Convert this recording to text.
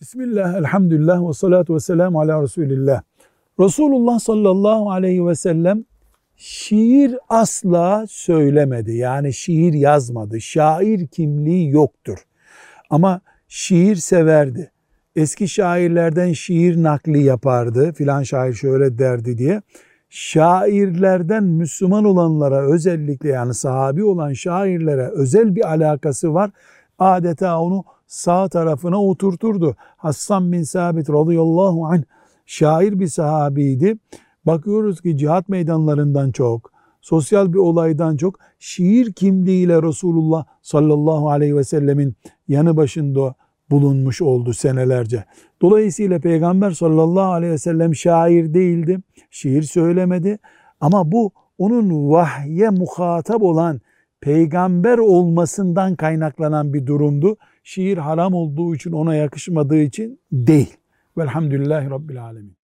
Bismillah, elhamdülillah ve salatu ve selamu ala Resulillah. Resulullah sallallahu aleyhi ve sellem şiir asla söylemedi. Yani şiir yazmadı. Şair kimliği yoktur. Ama şiir severdi. Eski şairlerden şiir nakli yapardı. Filan şair şöyle derdi diye. Şairlerden Müslüman olanlara özellikle yani sahabi olan şairlere özel bir alakası var. Adeta onu sağ tarafına oturturdu. Hassan bin Sabit radıyallahu anh şair bir sahabiydi. Bakıyoruz ki cihat meydanlarından çok, sosyal bir olaydan çok şiir kimliğiyle Resulullah sallallahu aleyhi ve sellemin yanı başında bulunmuş oldu senelerce. Dolayısıyla Peygamber sallallahu aleyhi ve sellem şair değildi, şiir söylemedi ama bu onun vahye muhatap olan peygamber olmasından kaynaklanan bir durumdu. Şiir haram olduğu için ona yakışmadığı için değil. Velhamdülillahi Rabbil Alemin.